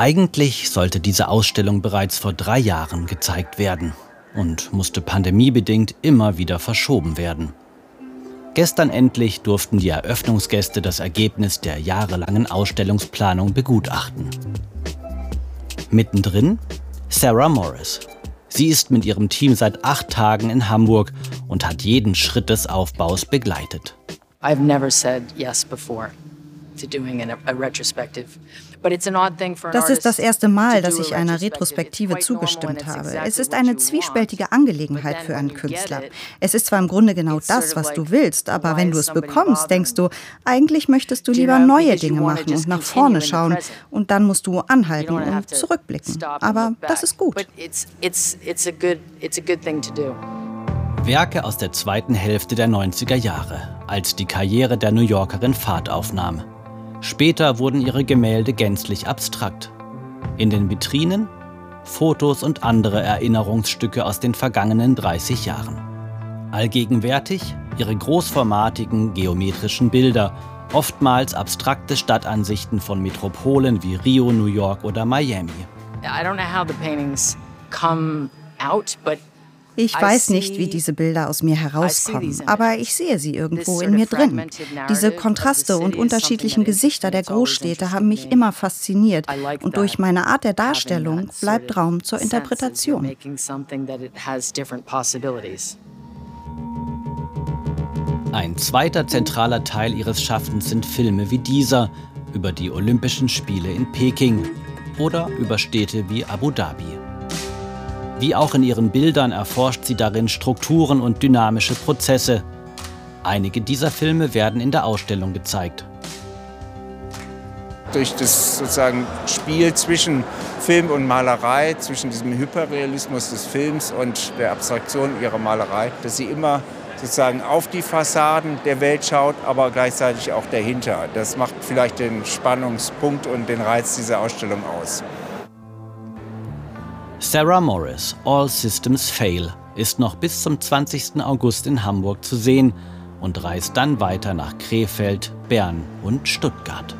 Eigentlich sollte diese Ausstellung bereits vor drei Jahren gezeigt werden und musste pandemiebedingt immer wieder verschoben werden. Gestern endlich durften die Eröffnungsgäste das Ergebnis der jahrelangen Ausstellungsplanung begutachten. Mittendrin Sarah Morris. Sie ist mit ihrem Team seit acht Tagen in Hamburg und hat jeden Schritt des Aufbaus begleitet. I've never said yes before das ist das erste Mal, dass ich einer Retrospektive zugestimmt habe. Es ist eine zwiespältige Angelegenheit für einen Künstler. Es ist zwar im Grunde genau das, was du willst, aber wenn du es bekommst, denkst du, eigentlich möchtest du lieber neue Dinge machen und nach vorne schauen und dann musst du anhalten und zurückblicken. Aber das ist gut. Werke aus der zweiten Hälfte der 90er Jahre, als die Karriere der New Yorkerin Fahrt aufnahm. Später wurden ihre Gemälde gänzlich abstrakt. In den Vitrinen Fotos und andere Erinnerungsstücke aus den vergangenen 30 Jahren. Allgegenwärtig ihre großformatigen geometrischen Bilder, oftmals abstrakte Stadtansichten von Metropolen wie Rio, New York oder Miami. I don't know how the paintings come out, but ich weiß nicht, wie diese Bilder aus mir herauskommen, aber ich sehe sie irgendwo in mir drin. Diese Kontraste und unterschiedlichen Gesichter der Großstädte haben mich immer fasziniert und durch meine Art der Darstellung bleibt Raum zur Interpretation. Ein zweiter zentraler Teil ihres Schaffens sind Filme wie dieser über die Olympischen Spiele in Peking oder über Städte wie Abu Dhabi. Wie auch in ihren Bildern erforscht sie darin Strukturen und dynamische Prozesse. Einige dieser Filme werden in der Ausstellung gezeigt. Durch das sozusagen Spiel zwischen Film und Malerei, zwischen diesem Hyperrealismus des Films und der Abstraktion ihrer Malerei, dass sie immer sozusagen auf die Fassaden der Welt schaut, aber gleichzeitig auch dahinter. Das macht vielleicht den Spannungspunkt und den Reiz dieser Ausstellung aus. Sarah Morris, All Systems Fail, ist noch bis zum 20. August in Hamburg zu sehen und reist dann weiter nach Krefeld, Bern und Stuttgart.